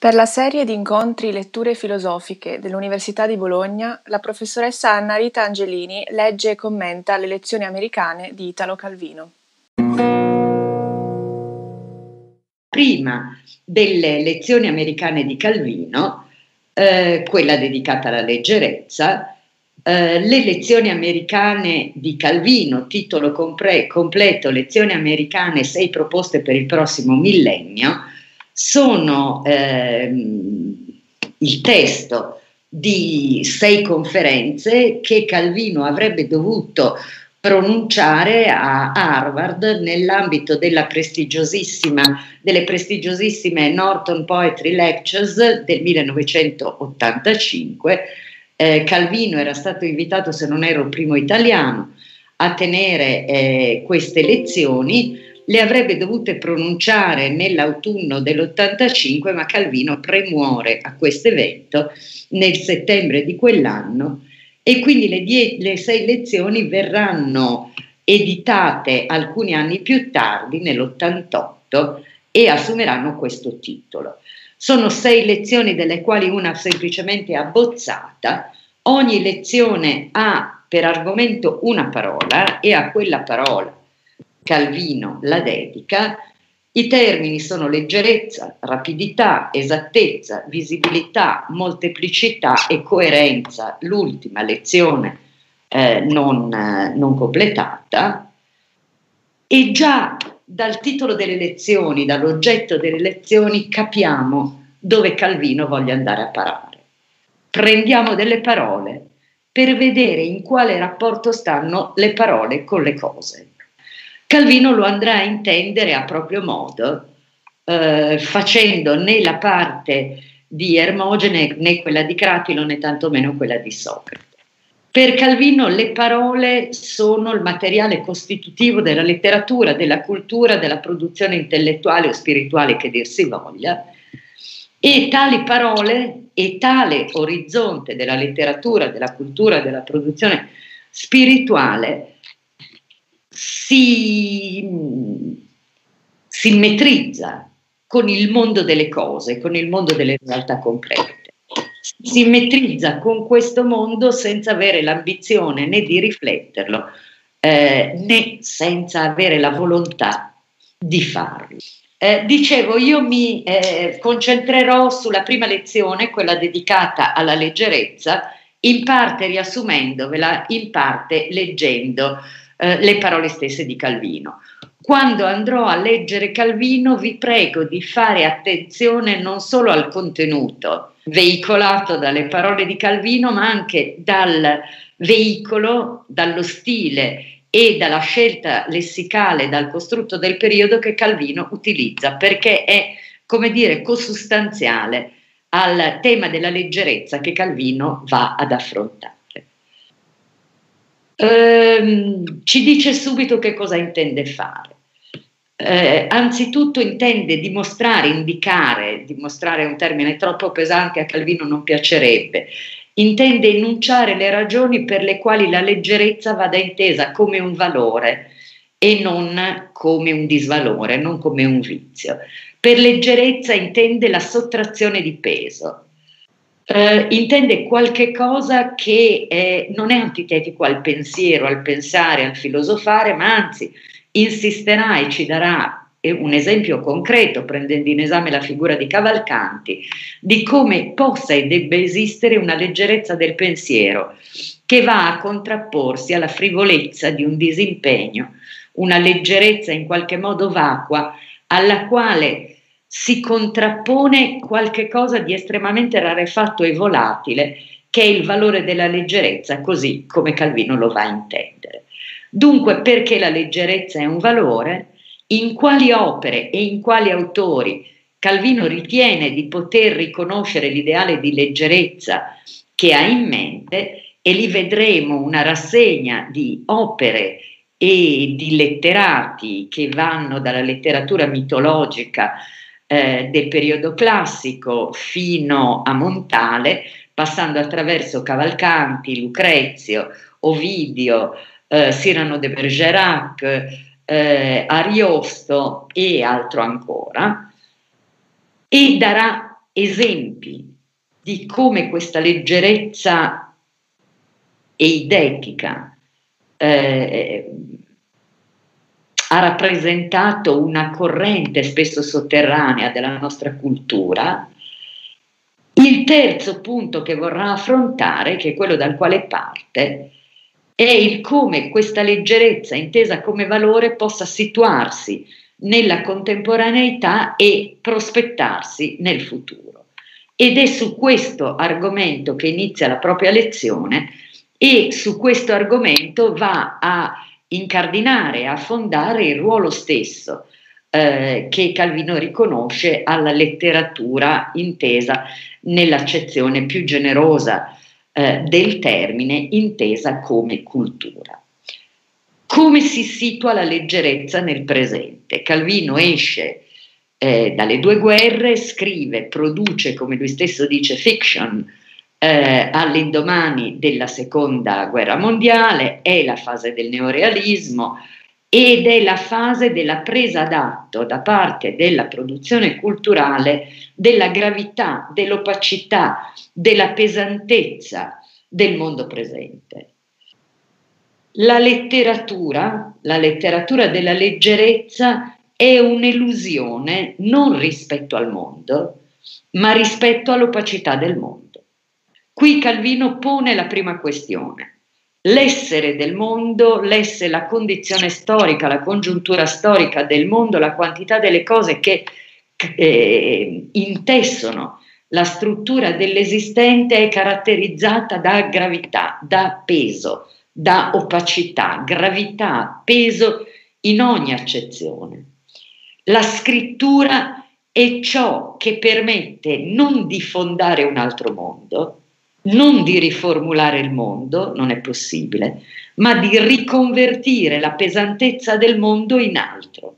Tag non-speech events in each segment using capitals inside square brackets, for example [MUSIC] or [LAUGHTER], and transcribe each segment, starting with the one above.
Per la serie di incontri Letture filosofiche dell'Università di Bologna, la professoressa Anna Rita Angelini legge e commenta le lezioni americane di Italo Calvino. Prima delle lezioni americane di Calvino, eh, quella dedicata alla leggerezza, eh, le lezioni americane di Calvino, titolo compre- completo Lezioni americane, sei proposte per il prossimo millennio, sono ehm, il testo di sei conferenze che Calvino avrebbe dovuto pronunciare a Harvard nell'ambito delle prestigiosissime Norton Poetry Lectures del 1985. Eh, Calvino era stato invitato, se non ero il primo italiano, a tenere eh, queste lezioni le avrebbe dovute pronunciare nell'autunno dell'85, ma Calvino premuore a questo evento nel settembre di quell'anno e quindi le, die- le sei lezioni verranno editate alcuni anni più tardi, nell'88, e assumeranno questo titolo. Sono sei lezioni delle quali una semplicemente abbozzata, ogni lezione ha per argomento una parola e a quella parola Calvino la dedica, i termini sono leggerezza, rapidità, esattezza, visibilità, molteplicità e coerenza, l'ultima lezione eh, non, eh, non completata. E già dal titolo delle lezioni, dall'oggetto delle lezioni, capiamo dove Calvino voglia andare a parare. Prendiamo delle parole per vedere in quale rapporto stanno le parole con le cose. Calvino lo andrà a intendere a proprio modo, eh, facendo né la parte di Ermogene né quella di Cratilo né tantomeno quella di Socrate. Per Calvino le parole sono il materiale costitutivo della letteratura, della cultura, della produzione intellettuale o spirituale che dir si voglia, e tali parole e tale orizzonte della letteratura, della cultura, della produzione spirituale si simmetrizza con il mondo delle cose, con il mondo delle realtà concrete. Si simmetrizza con questo mondo senza avere l'ambizione né di rifletterlo, eh, né senza avere la volontà di farlo. Eh, dicevo, io mi eh, concentrerò sulla prima lezione, quella dedicata alla leggerezza, in parte riassumendovela, in parte leggendo eh, le parole stesse di Calvino. Quando andrò a leggere Calvino vi prego di fare attenzione non solo al contenuto veicolato dalle parole di Calvino, ma anche dal veicolo, dallo stile e dalla scelta lessicale, dal costrutto del periodo che Calvino utilizza, perché è, come dire, cosustanziale al tema della leggerezza che Calvino va ad affrontare ehm, ci dice subito che cosa intende fare. Eh, anzitutto intende dimostrare, indicare, dimostrare è un termine troppo pesante a Calvino non piacerebbe, intende enunciare le ragioni per le quali la leggerezza vada intesa come un valore e non come un disvalore, non come un vizio. Per leggerezza intende la sottrazione di peso, eh, intende qualche cosa che eh, non è antitetico al pensiero, al pensare, al filosofare, ma anzi insisterà e ci darà eh, un esempio concreto, prendendo in esame la figura di Cavalcanti, di come possa e debba esistere una leggerezza del pensiero che va a contrapporsi alla frivolezza di un disimpegno, una leggerezza in qualche modo vacua alla quale si contrappone qualche cosa di estremamente rarefatto e volatile, che è il valore della leggerezza, così come Calvino lo va a intendere. Dunque, perché la leggerezza è un valore, in quali opere e in quali autori Calvino ritiene di poter riconoscere l'ideale di leggerezza che ha in mente e lì vedremo una rassegna di opere e di letterati che vanno dalla letteratura mitologica eh, del periodo classico fino a Montale, passando attraverso Cavalcanti, Lucrezio, Ovidio, eh, Cyrano de Bergerac, eh, Ariosto e altro ancora, e darà esempi di come questa leggerezza eidetica eh, ha rappresentato una corrente spesso sotterranea della nostra cultura. Il terzo punto che vorrà affrontare, che è quello dal quale parte, è il come questa leggerezza intesa come valore possa situarsi nella contemporaneità e prospettarsi nel futuro. Ed è su questo argomento che inizia la propria lezione e su questo argomento va a incardinare, a fondare il ruolo stesso eh, che Calvino riconosce alla letteratura intesa nell'accezione più generosa eh, del termine, intesa come cultura. Come si situa la leggerezza nel presente? Calvino esce eh, dalle due guerre, scrive, produce, come lui stesso dice, fiction, eh, all'indomani della seconda guerra mondiale, è la fase del neorealismo ed è la fase della presa d'atto da parte della produzione culturale della gravità, dell'opacità, della pesantezza del mondo presente. La letteratura, la letteratura della leggerezza è un'illusione non rispetto al mondo, ma rispetto all'opacità del mondo. Qui Calvino pone la prima questione. L'essere del mondo, l'essere, la condizione storica, la congiuntura storica del mondo, la quantità delle cose che eh, intessono la struttura dell'esistente è caratterizzata da gravità, da peso, da opacità, gravità, peso in ogni accezione. La scrittura è ciò che permette non di fondare un altro mondo, non di riformulare il mondo, non è possibile, ma di riconvertire la pesantezza del mondo in altro.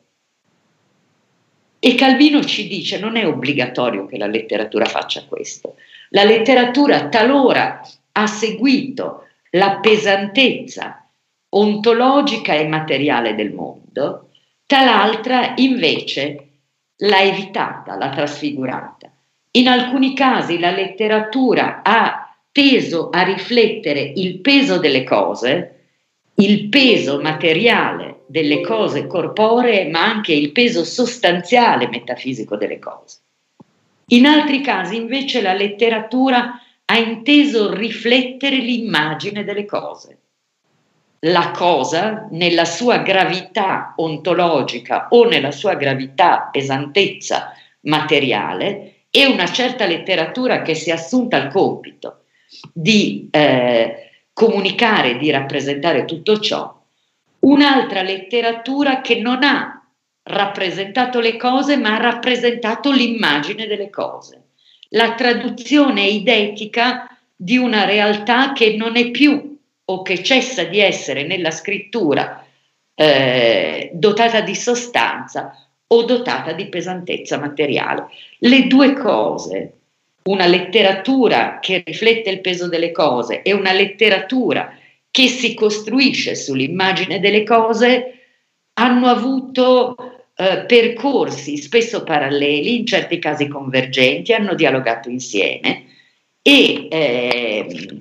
E Calvino ci dice non è obbligatorio che la letteratura faccia questo. La letteratura talora ha seguito la pesantezza ontologica e materiale del mondo, talaltra invece l'ha evitata, l'ha trasfigurata. In alcuni casi la letteratura ha teso a riflettere il peso delle cose, il peso materiale delle cose corporee, ma anche il peso sostanziale metafisico delle cose. In altri casi invece la letteratura ha inteso riflettere l'immagine delle cose. La cosa, nella sua gravità ontologica o nella sua gravità, pesantezza materiale, è una certa letteratura che si è assunta il compito di eh, comunicare, di rappresentare tutto ciò, un'altra letteratura che non ha rappresentato le cose ma ha rappresentato l'immagine delle cose, la traduzione idetica di una realtà che non è più o che cessa di essere nella scrittura eh, dotata di sostanza o dotata di pesantezza materiale. Le due cose una letteratura che riflette il peso delle cose e una letteratura che si costruisce sull'immagine delle cose hanno avuto eh, percorsi spesso paralleli, in certi casi convergenti, hanno dialogato insieme e eh,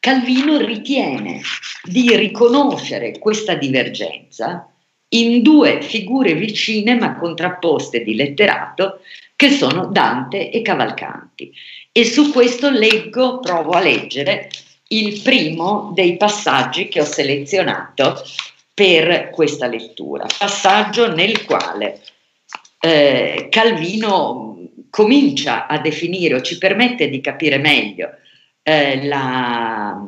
Calvino ritiene di riconoscere questa divergenza in due figure vicine ma contrapposte di letterato che sono Dante e Cavalcanti. E su questo leggo, provo a leggere il primo dei passaggi che ho selezionato per questa lettura, passaggio nel quale eh, Calvino comincia a definire o ci permette di capire meglio eh, la,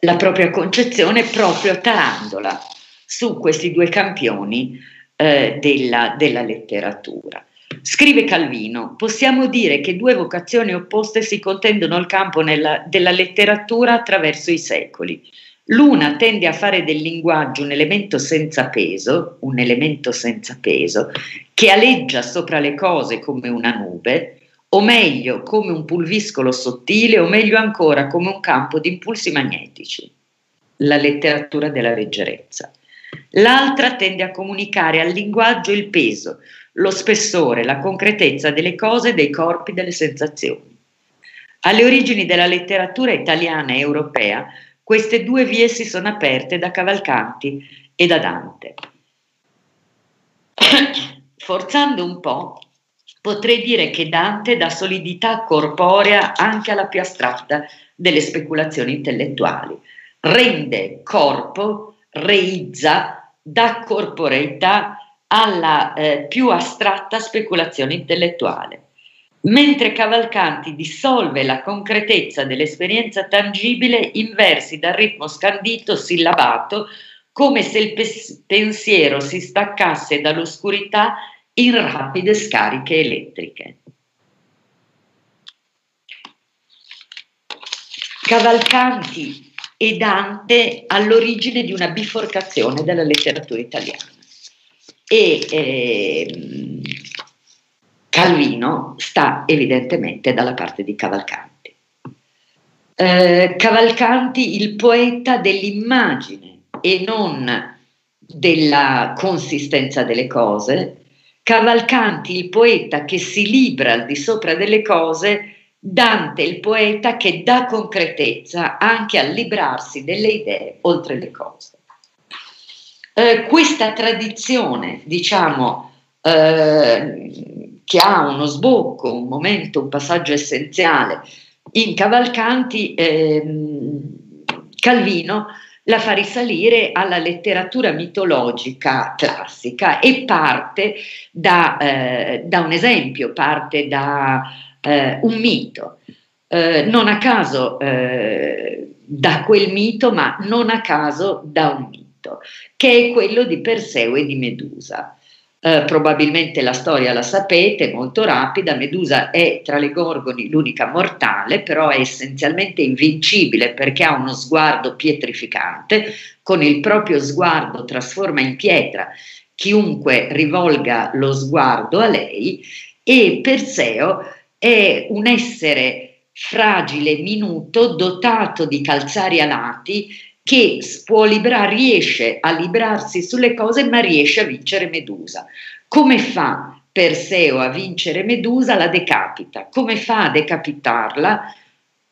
la propria concezione proprio tarandola su questi due campioni eh, della, della letteratura. Scrive Calvino, possiamo dire che due vocazioni opposte si contendono il campo nella, della letteratura attraverso i secoli. L'una tende a fare del linguaggio un elemento senza peso, un elemento senza peso, che aleggia sopra le cose come una nube, o meglio come un pulviscolo sottile, o meglio ancora come un campo di impulsi magnetici. La letteratura della leggerezza. L'altra tende a comunicare al linguaggio il peso, lo spessore, la concretezza delle cose, dei corpi, delle sensazioni. Alle origini della letteratura italiana e europea, queste due vie si sono aperte da Cavalcanti e da Dante. [COUGHS] Forzando un po', potrei dire che Dante dà solidità corporea anche alla più astratta delle speculazioni intellettuali, rende corpo, reizza, dà corporeità alla eh, più astratta speculazione intellettuale. Mentre Cavalcanti dissolve la concretezza dell'esperienza tangibile in versi dal ritmo scandito, sillabato, come se il pes- pensiero si staccasse dall'oscurità in rapide scariche elettriche. Cavalcanti e Dante all'origine di una biforcazione della letteratura italiana. E eh, Calvino sta evidentemente dalla parte di Cavalcanti. Eh, Cavalcanti, il poeta dell'immagine e non della consistenza delle cose, Cavalcanti, il poeta che si libra al di sopra delle cose, Dante, il poeta che dà concretezza anche al librarsi delle idee oltre le cose. Eh, questa tradizione, diciamo, eh, che ha uno sbocco, un momento, un passaggio essenziale in Cavalcanti, eh, Calvino la fa risalire alla letteratura mitologica classica e parte da, eh, da un esempio, parte da eh, un mito. Eh, non a caso eh, da quel mito, ma non a caso da un mito, che è quello di Perseo e di Medusa. Eh, probabilmente la storia la sapete, molto rapida, Medusa è tra le gorgoni l'unica mortale, però è essenzialmente invincibile perché ha uno sguardo pietrificante, con il proprio sguardo trasforma in pietra chiunque rivolga lo sguardo a lei e Perseo è un essere fragile, minuto, dotato di calzari alati che può librare, riesce a librarsi sulle cose, ma riesce a vincere Medusa. Come fa Perseo a vincere Medusa? La decapita. Come fa a decapitarla?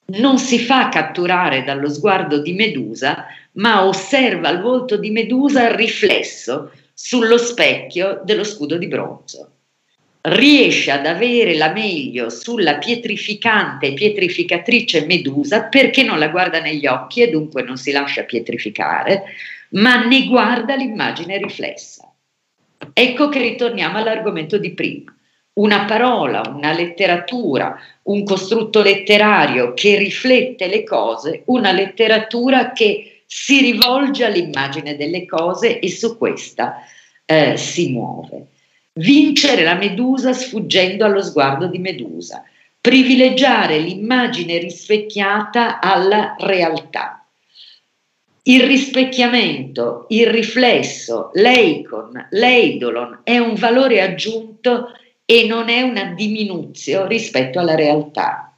Non si fa catturare dallo sguardo di Medusa, ma osserva il volto di Medusa riflesso sullo specchio dello scudo di bronzo riesce ad avere la meglio sulla pietrificante pietrificatrice Medusa perché non la guarda negli occhi e dunque non si lascia pietrificare, ma ne guarda l'immagine riflessa. Ecco che ritorniamo all'argomento di prima. Una parola, una letteratura, un costrutto letterario che riflette le cose, una letteratura che si rivolge all'immagine delle cose e su questa eh, si muove vincere la Medusa sfuggendo allo sguardo di Medusa, privilegiare l'immagine rispecchiata alla realtà. Il rispecchiamento, il riflesso, l'eicon, l'eidolon è un valore aggiunto e non è una diminuzione rispetto alla realtà.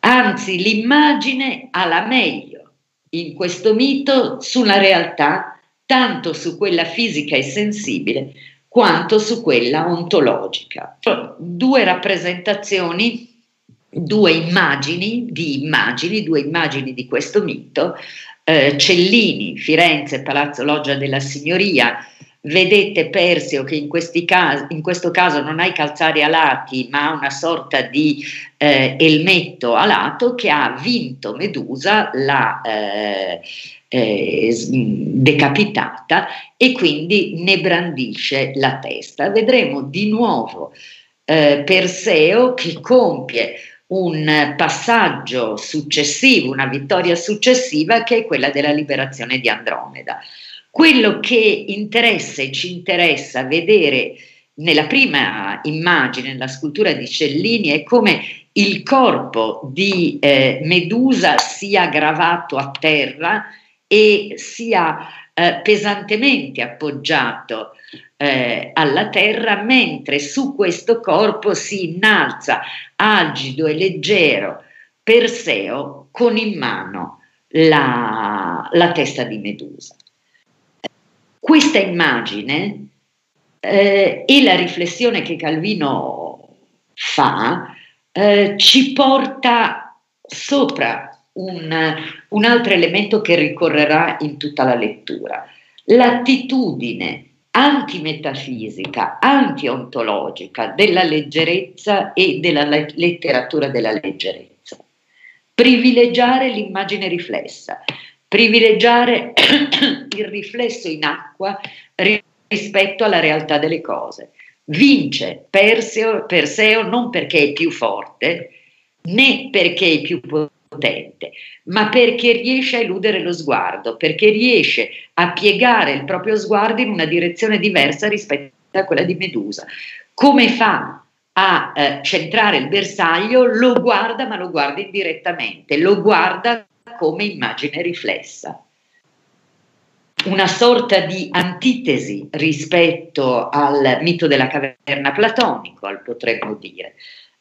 Anzi, l'immagine ha la meglio in questo mito sulla realtà, tanto su quella fisica e sensibile, quanto su quella ontologica. Due rappresentazioni, due immagini di immagini, due immagini di questo mito. Eh, Cellini, Firenze, Palazzo Loggia della Signoria, vedete Persio che in, casi, in, questo caso non ha i calzari alati ma una sorta di eh, elmetto alato che ha vinto Medusa la eh, eh, decapitata e quindi ne brandisce la testa. Vedremo di nuovo eh, Perseo che compie un passaggio successivo, una vittoria successiva che è quella della liberazione di Andromeda. Quello che interessa e ci interessa vedere nella prima immagine, nella scultura di Cellini, è come il corpo di eh, Medusa sia gravato a terra e sia eh, pesantemente appoggiato eh, alla terra, mentre su questo corpo si innalza agido e leggero Perseo con in mano la, la testa di Medusa. Questa immagine eh, e la riflessione che Calvino fa eh, ci porta sopra un, un altro elemento che ricorrerà in tutta la lettura, l'attitudine antimetafisica, antiontologica della leggerezza e della letteratura della leggerezza. Privilegiare l'immagine riflessa, privilegiare [COUGHS] il riflesso in acqua rispetto alla realtà delle cose. Vince Perseo, Perseo non perché è più forte, né perché è più potente, ma perché riesce a eludere lo sguardo, perché riesce a piegare il proprio sguardo in una direzione diversa rispetto a quella di Medusa. Come fa a eh, centrare il bersaglio? Lo guarda, ma lo guarda indirettamente, lo guarda come immagine riflessa una sorta di antitesi rispetto al mito della caverna platonico, potremmo dire,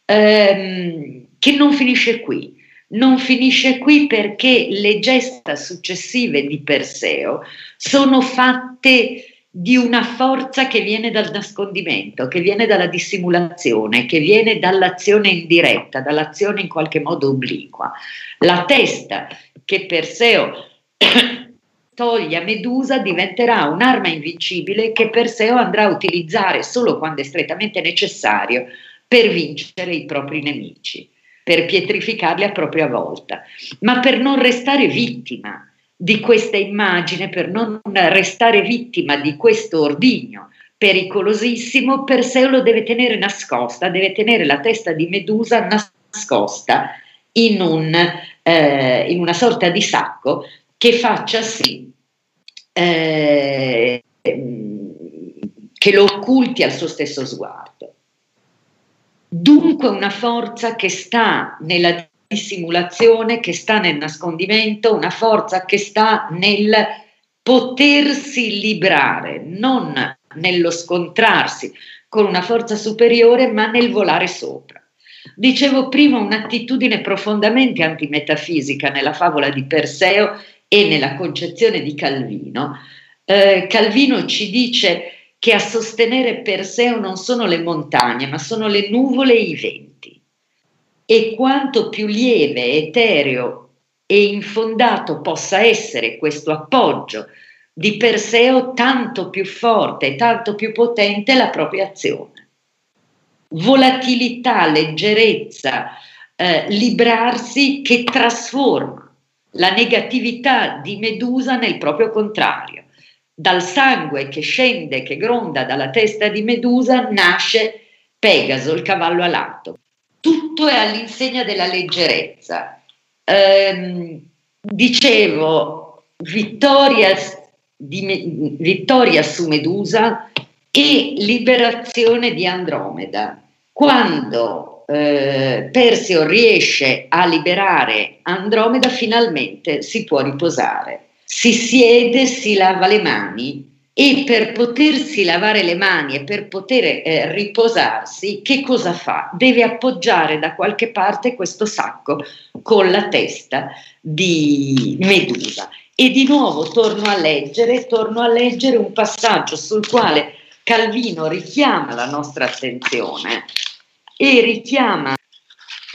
ehm, che non finisce qui. Non finisce qui perché le gesta successive di Perseo sono fatte di una forza che viene dal nascondimento, che viene dalla dissimulazione, che viene dall'azione indiretta, dall'azione in qualche modo obliqua. La testa che Perseo [COUGHS] toglie a Medusa diventerà un'arma invincibile che Perseo andrà a utilizzare solo quando è strettamente necessario per vincere i propri nemici, per pietrificarli a propria volta, ma per non restare vittima di questa immagine, per non restare vittima di questo ordigno pericolosissimo, Perseo lo deve tenere nascosta, deve tenere la testa di Medusa nascosta in, un, eh, in una sorta di sacco che faccia sì eh, che lo occulti al suo stesso sguardo. Dunque una forza che sta nella dissimulazione, che sta nel nascondimento, una forza che sta nel potersi librare, non nello scontrarsi con una forza superiore, ma nel volare sopra. Dicevo prima un'attitudine profondamente antimetafisica nella favola di Perseo e nella concezione di Calvino, eh, Calvino ci dice che a sostenere Perseo non sono le montagne, ma sono le nuvole e i venti. E quanto più lieve, etereo e infondato possa essere questo appoggio di Perseo, tanto più forte e tanto più potente la propria azione. Volatilità, leggerezza, eh, librarsi che trasforma la negatività di Medusa nel proprio contrario. Dal sangue che scende, che gronda dalla testa di Medusa, nasce Pegaso, il cavallo alato. Tutto è all'insegna della leggerezza. Ehm, dicevo, vittoria, di, vittoria su Medusa e liberazione di Andromeda. Quando eh, Perseo riesce a liberare Andromeda, finalmente si può riposare. Si siede, si lava le mani e per potersi lavare le mani e per poter eh, riposarsi, che cosa fa? Deve appoggiare da qualche parte questo sacco con la testa di Medusa. E di nuovo torno a leggere, torno a leggere un passaggio sul quale Calvino richiama la nostra attenzione e richiama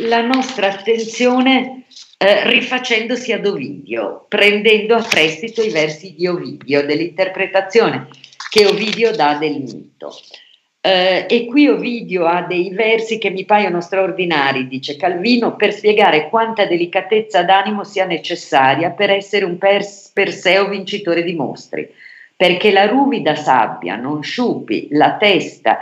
la nostra attenzione eh, rifacendosi ad Ovidio, prendendo a prestito i versi di Ovidio, dell'interpretazione che Ovidio dà del mito. Eh, e qui Ovidio ha dei versi che mi paiono straordinari, dice Calvino, per spiegare quanta delicatezza d'animo sia necessaria per essere un pers- Perseo vincitore di mostri, perché la ruvida sabbia non sciupi la testa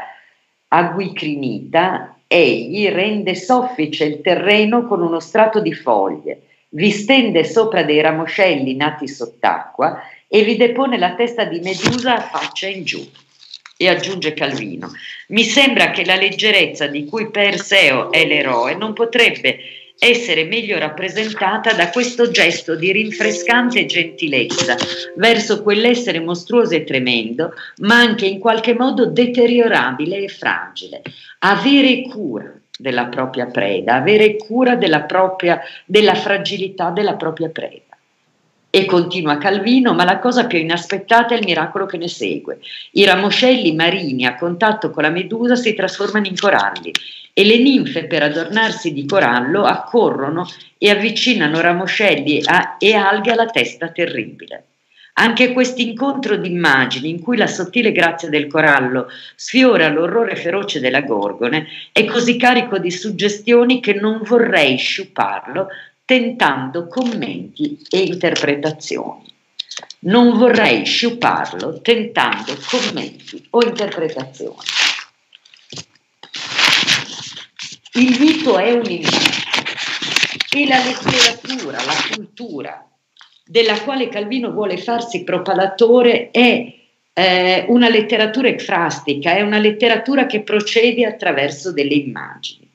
aguicrinita egli rende soffice il terreno con uno strato di foglie, vi stende sopra dei ramoscelli nati sott'acqua e vi depone la testa di Medusa a faccia in giù. E aggiunge Calvino, mi sembra che la leggerezza di cui Perseo è l'eroe non potrebbe essere meglio rappresentata da questo gesto di rinfrescante gentilezza verso quell'essere mostruoso e tremendo, ma anche in qualche modo deteriorabile e fragile. Avere cura della propria preda, avere cura della, propria, della fragilità della propria preda. E continua Calvino, ma la cosa più inaspettata è il miracolo che ne segue. I ramoscelli marini a contatto con la medusa si trasformano in coralli e le ninfe per adornarsi di corallo accorrono e avvicinano ramoscelli e alghe alla testa terribile. Anche questo incontro di immagini in cui la sottile grazia del corallo sfiora l'orrore feroce della gorgone è così carico di suggestioni che non vorrei sciuparlo tentando commenti e interpretazioni. Non vorrei sciuparlo tentando commenti o interpretazioni. Il mito è un inizio e la letteratura, la cultura della quale Calvino vuole farsi propalatore è eh, una letteratura ecfrastica, è una letteratura che procede attraverso delle immagini,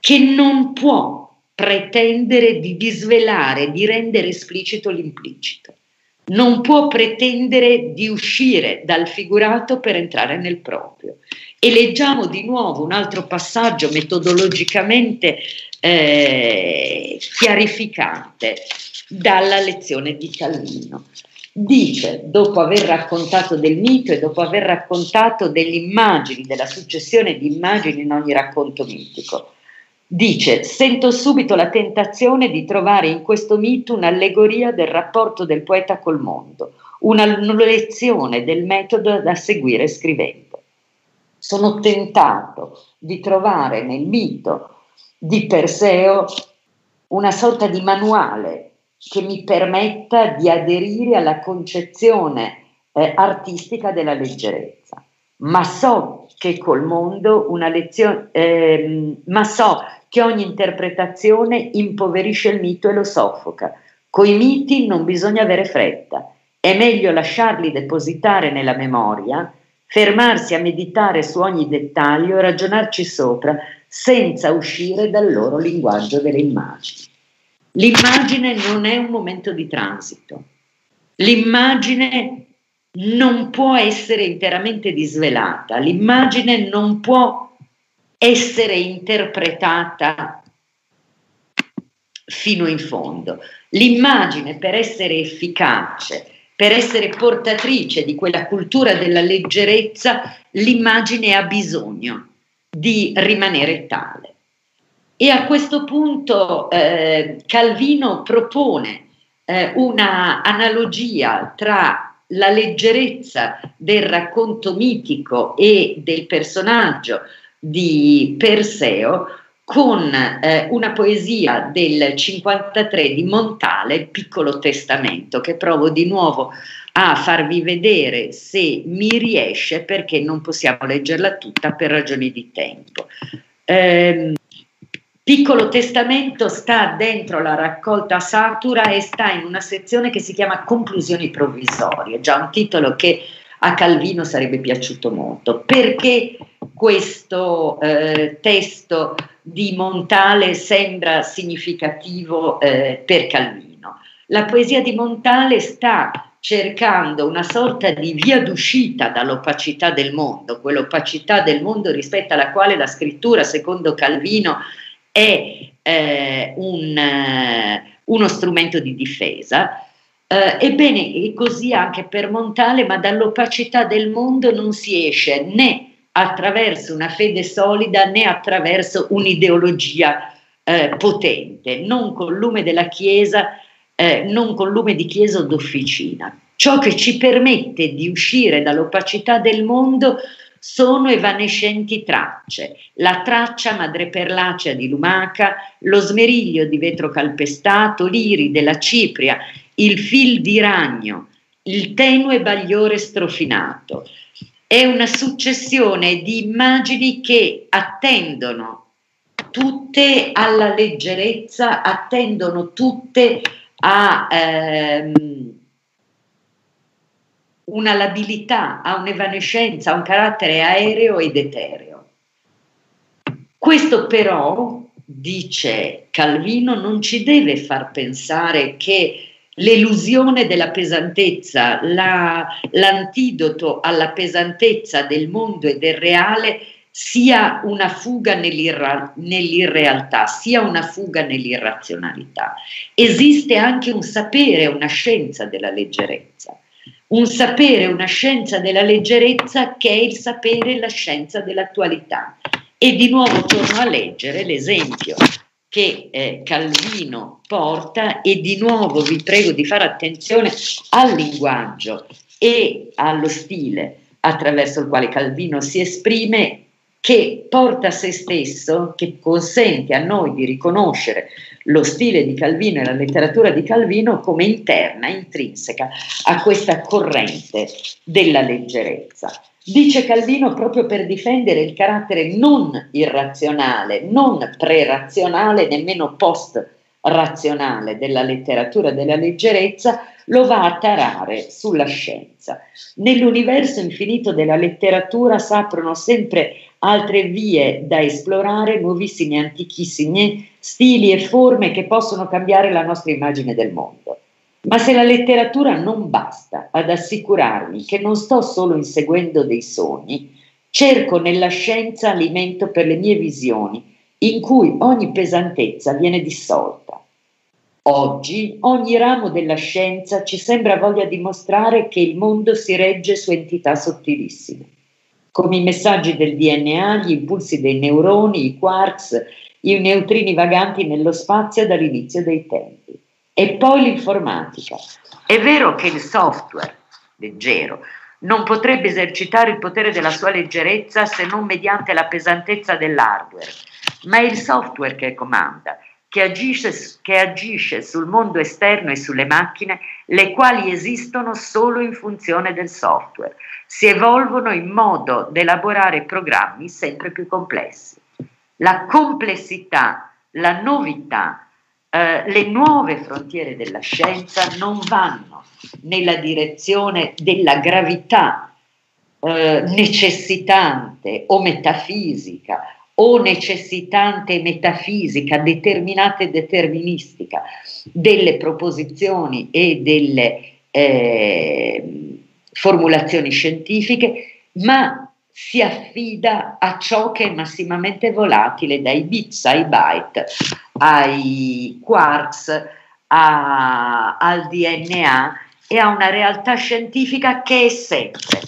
che non può pretendere di disvelare, di rendere esplicito l'implicito. Non può pretendere di uscire dal figurato per entrare nel proprio. E leggiamo di nuovo un altro passaggio metodologicamente eh, chiarificante dalla lezione di Calvino. Dice, dopo aver raccontato del mito e dopo aver raccontato delle immagini, della successione di immagini in ogni racconto mitico, Dice, sento subito la tentazione di trovare in questo mito un'allegoria del rapporto del poeta col mondo, una lezione del metodo da seguire scrivendo. Sono tentato di trovare nel mito di Perseo una sorta di manuale che mi permetta di aderire alla concezione eh, artistica della leggerezza. Ma so che col mondo una lezione, eh, ma so che ogni interpretazione impoverisce il mito e lo soffoca. Coi miti non bisogna avere fretta, è meglio lasciarli depositare nella memoria, fermarsi a meditare su ogni dettaglio e ragionarci sopra senza uscire dal loro linguaggio delle immagini. L'immagine non è un momento di transito. L'immagine non può essere interamente disvelata, l'immagine non può essere interpretata fino in fondo. L'immagine per essere efficace, per essere portatrice di quella cultura della leggerezza, l'immagine ha bisogno di rimanere tale. E a questo punto eh, Calvino propone eh, una analogia tra la leggerezza del racconto mitico e del personaggio di Perseo con eh, una poesia del 53 di Montale, Piccolo Testamento, che provo di nuovo a farvi vedere se mi riesce perché non possiamo leggerla tutta per ragioni di tempo. Eh, Piccolo Testamento sta dentro la raccolta Satura e sta in una sezione che si chiama Conclusioni provvisorie, già un titolo che a Calvino sarebbe piaciuto molto. Perché questo eh, testo di Montale sembra significativo eh, per Calvino? La poesia di Montale sta cercando una sorta di via d'uscita dall'opacità del mondo, quell'opacità del mondo rispetto alla quale la scrittura, secondo Calvino, è eh, un, eh, uno strumento di difesa. Eh, ebbene, è così anche per Montale, ma dall'opacità del mondo non si esce né attraverso una fede solida né attraverso un'ideologia eh, potente, non con lume della Chiesa, eh, non con lume di Chiesa o d'officina. Ciò che ci permette di uscire dall'opacità del mondo sono evanescenti tracce, la traccia madreperlacea di lumaca, lo smeriglio di vetro calpestato, l'iri della cipria, il fil di ragno, il tenue bagliore strofinato. È una successione di immagini che attendono tutte alla leggerezza, attendono tutte a ehm, una labilità, a un'evanescenza, a un carattere aereo ed etereo. Questo però, dice Calvino, non ci deve far pensare che l'elusione della pesantezza, la, l'antidoto alla pesantezza del mondo e del reale sia una fuga nell'irra- nell'irrealtà, sia una fuga nell'irrazionalità. Esiste anche un sapere, una scienza della leggerezza. Un sapere, una scienza della leggerezza che è il sapere la scienza dell'attualità. E di nuovo torno a leggere l'esempio che eh, Calvino porta e di nuovo vi prego di fare attenzione al linguaggio e allo stile attraverso il quale Calvino si esprime che porta a se stesso, che consente a noi di riconoscere lo stile di Calvino e la letteratura di Calvino come interna, intrinseca a questa corrente della leggerezza. Dice Calvino proprio per difendere il carattere non irrazionale, non pre-razionale, nemmeno post-razionale della letteratura della leggerezza, lo va a tarare sulla scienza. Nell'universo infinito della letteratura s'aprono sempre altre vie da esplorare, nuovissimi antichissimi stili e forme che possono cambiare la nostra immagine del mondo. Ma se la letteratura non basta ad assicurarmi che non sto solo inseguendo dei sogni, cerco nella scienza alimento per le mie visioni, in cui ogni pesantezza viene dissolta. Oggi ogni ramo della scienza ci sembra voglia dimostrare che il mondo si regge su entità sottilissime come i messaggi del DNA, gli impulsi dei neuroni, i quarks, i neutrini vaganti nello spazio dall'inizio dei tempi. E poi l'informatica. È vero che il software, leggero, non potrebbe esercitare il potere della sua leggerezza se non mediante la pesantezza dell'hardware, ma è il software che comanda, che agisce, che agisce sul mondo esterno e sulle macchine, le quali esistono solo in funzione del software si evolvono in modo da elaborare programmi sempre più complessi. La complessità, la novità, eh, le nuove frontiere della scienza non vanno nella direzione della gravità eh, necessitante o metafisica o necessitante metafisica, determinata e deterministica delle proposizioni e delle eh, formulazioni scientifiche, ma si affida a ciò che è massimamente volatile, dai bits ai byte, ai quarks, a, al DNA e a una realtà scientifica che è sempre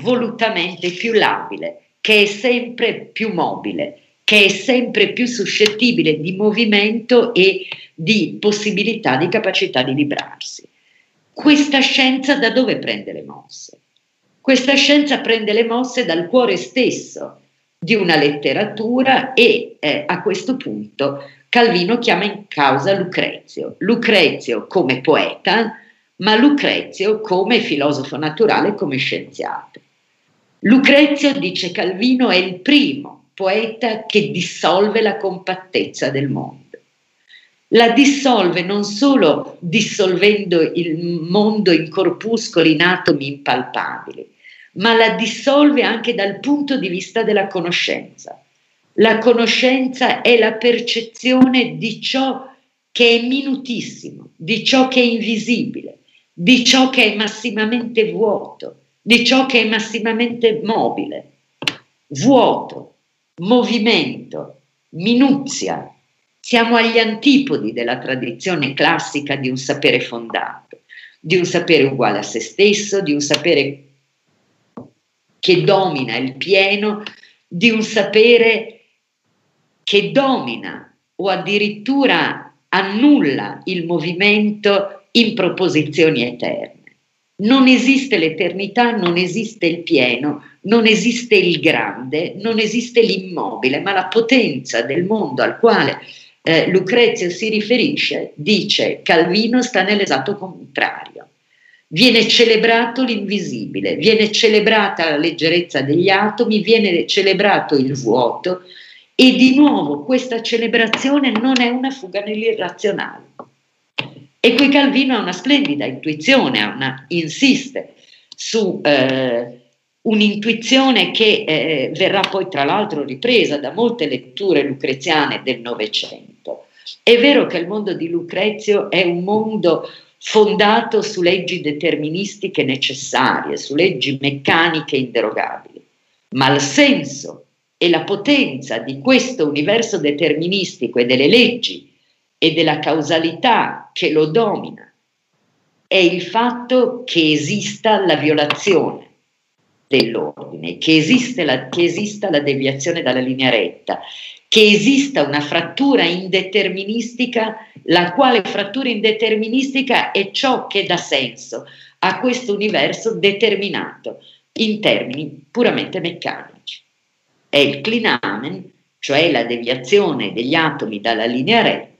volutamente più labile, che è sempre più mobile, che è sempre più suscettibile di movimento e di possibilità, di capacità di librarsi. Questa scienza da dove prende le mosse? Questa scienza prende le mosse dal cuore stesso di una letteratura e eh, a questo punto Calvino chiama in causa Lucrezio. Lucrezio come poeta, ma Lucrezio come filosofo naturale, come scienziato. Lucrezio, dice Calvino, è il primo poeta che dissolve la compattezza del mondo la dissolve non solo dissolvendo il mondo in corpuscoli, in atomi impalpabili, ma la dissolve anche dal punto di vista della conoscenza. La conoscenza è la percezione di ciò che è minutissimo, di ciò che è invisibile, di ciò che è massimamente vuoto, di ciò che è massimamente mobile. Vuoto, movimento, minuzia, siamo agli antipodi della tradizione classica di un sapere fondato, di un sapere uguale a se stesso, di un sapere che domina il pieno, di un sapere che domina o addirittura annulla il movimento in proposizioni eterne. Non esiste l'eternità, non esiste il pieno, non esiste il grande, non esiste l'immobile, ma la potenza del mondo al quale eh, Lucrezio si riferisce, dice Calvino sta nell'esatto contrario. Viene celebrato l'invisibile, viene celebrata la leggerezza degli atomi, viene celebrato il vuoto e di nuovo questa celebrazione non è una fuga nell'irrazionale. E qui Calvino ha una splendida intuizione, una, insiste su eh, un'intuizione che eh, verrà poi tra l'altro ripresa da molte letture lucreziane del Novecento. È vero che il mondo di Lucrezio è un mondo fondato su leggi deterministiche necessarie, su leggi meccaniche inderogabili, ma il senso e la potenza di questo universo deterministico e delle leggi e della causalità che lo domina è il fatto che esista la violazione dell'ordine, che, la, che esista la deviazione dalla linea retta, che esista una frattura indeterministica, la quale frattura indeterministica è ciò che dà senso a questo universo determinato in termini puramente meccanici. È il clinamen, cioè la deviazione degli atomi dalla linea retta,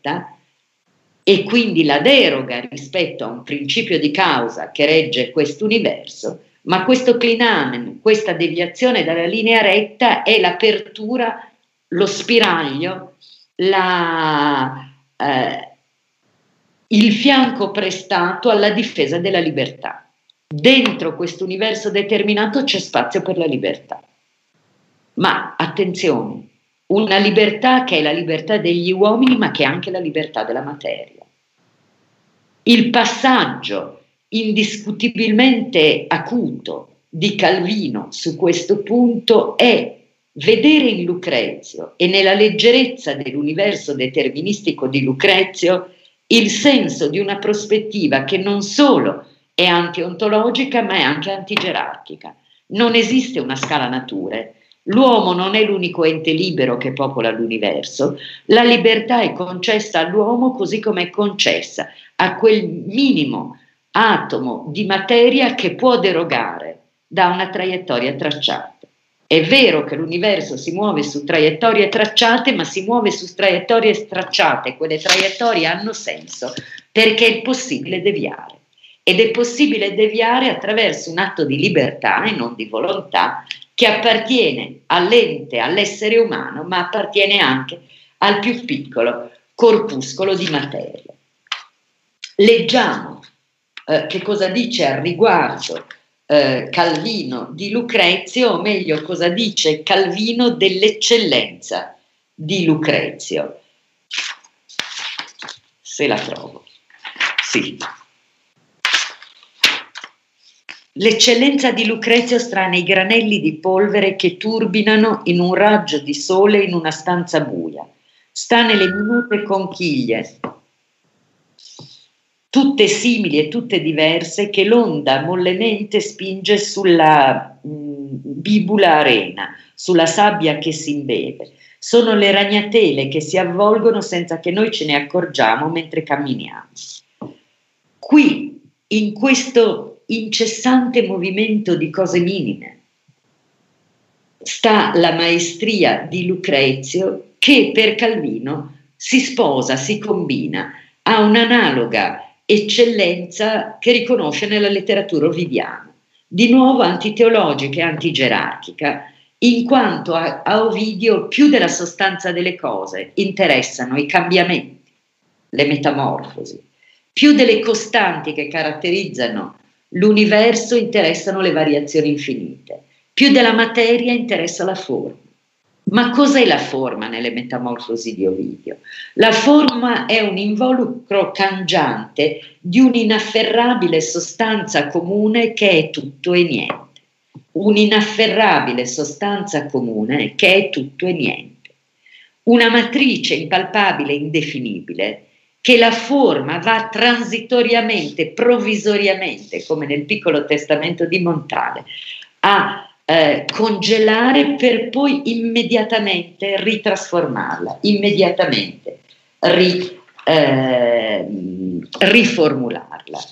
e quindi la deroga rispetto a un principio di causa che regge questo universo, ma questo clinamen, questa deviazione dalla linea retta è l'apertura, lo spiraglio, la, eh, il fianco prestato alla difesa della libertà. Dentro questo universo determinato c'è spazio per la libertà. Ma attenzione, una libertà che è la libertà degli uomini, ma che è anche la libertà della materia. Il passaggio indiscutibilmente acuto di Calvino su questo punto è vedere in Lucrezio e nella leggerezza dell'universo deterministico di Lucrezio il senso di una prospettiva che non solo è antiontologica ma è anche antigerarchica. Non esiste una scala nature. L'uomo non è l'unico ente libero che popola l'universo. La libertà è concessa all'uomo così come è concessa a quel minimo atomo di materia che può derogare da una traiettoria tracciata. È vero che l'universo si muove su traiettorie tracciate, ma si muove su traiettorie tracciate. Quelle traiettorie hanno senso perché è possibile deviare. Ed è possibile deviare attraverso un atto di libertà e non di volontà che appartiene all'ente, all'essere umano, ma appartiene anche al più piccolo corpuscolo di materia. Leggiamo eh, che cosa dice al riguardo eh, Calvino di Lucrezio, o meglio cosa dice Calvino dell'eccellenza di Lucrezio. Se la trovo. Sì. L'eccellenza di Lucrezio sta nei granelli di polvere che turbinano in un raggio di sole in una stanza buia. Sta nelle minute conchiglie, tutte simili e tutte diverse, che l'onda mollemente spinge sulla mh, mm, bibula arena, sulla sabbia che si imbeve. Sono le ragnatele che si avvolgono senza che noi ce ne accorgiamo mentre camminiamo. Qui, in questo incessante movimento di cose minime, sta la maestria di Lucrezio che per Calvino si sposa, si combina, ha un'analoga eccellenza che riconosce nella letteratura ovidiana, di nuovo antiteologica e antigerarchica, in quanto a, a Ovidio più della sostanza delle cose interessano i cambiamenti, le metamorfosi, più delle costanti che caratterizzano l'universo interessano le variazioni infinite, più della materia interessa la forma. Ma cos'è la forma nelle metamorfosi di Ovidio? La forma è un involucro cangiante di un'inafferrabile sostanza comune che è tutto e niente. Un'inafferrabile sostanza comune che è tutto e niente. Una matrice impalpabile e indefinibile che la forma va transitoriamente, provvisoriamente, come nel piccolo testamento di Montale, a eh, congelare per poi immediatamente ritrasformarla, immediatamente ri, eh, riformularla.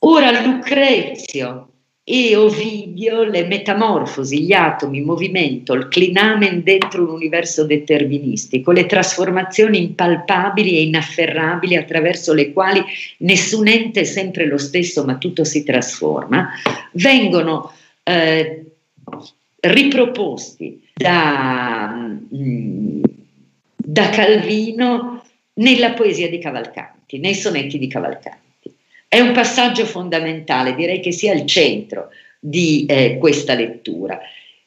Ora Lucrezio e Ovidio, le metamorfosi, gli atomi, il movimento, il clinamen dentro un universo deterministico, le trasformazioni impalpabili e inafferrabili attraverso le quali nessun ente è sempre lo stesso ma tutto si trasforma, vengono eh, riproposti da, mm, da Calvino nella poesia di Cavalcanti, nei sonetti di Cavalcanti. È un passaggio fondamentale, direi che sia il centro di eh, questa lettura.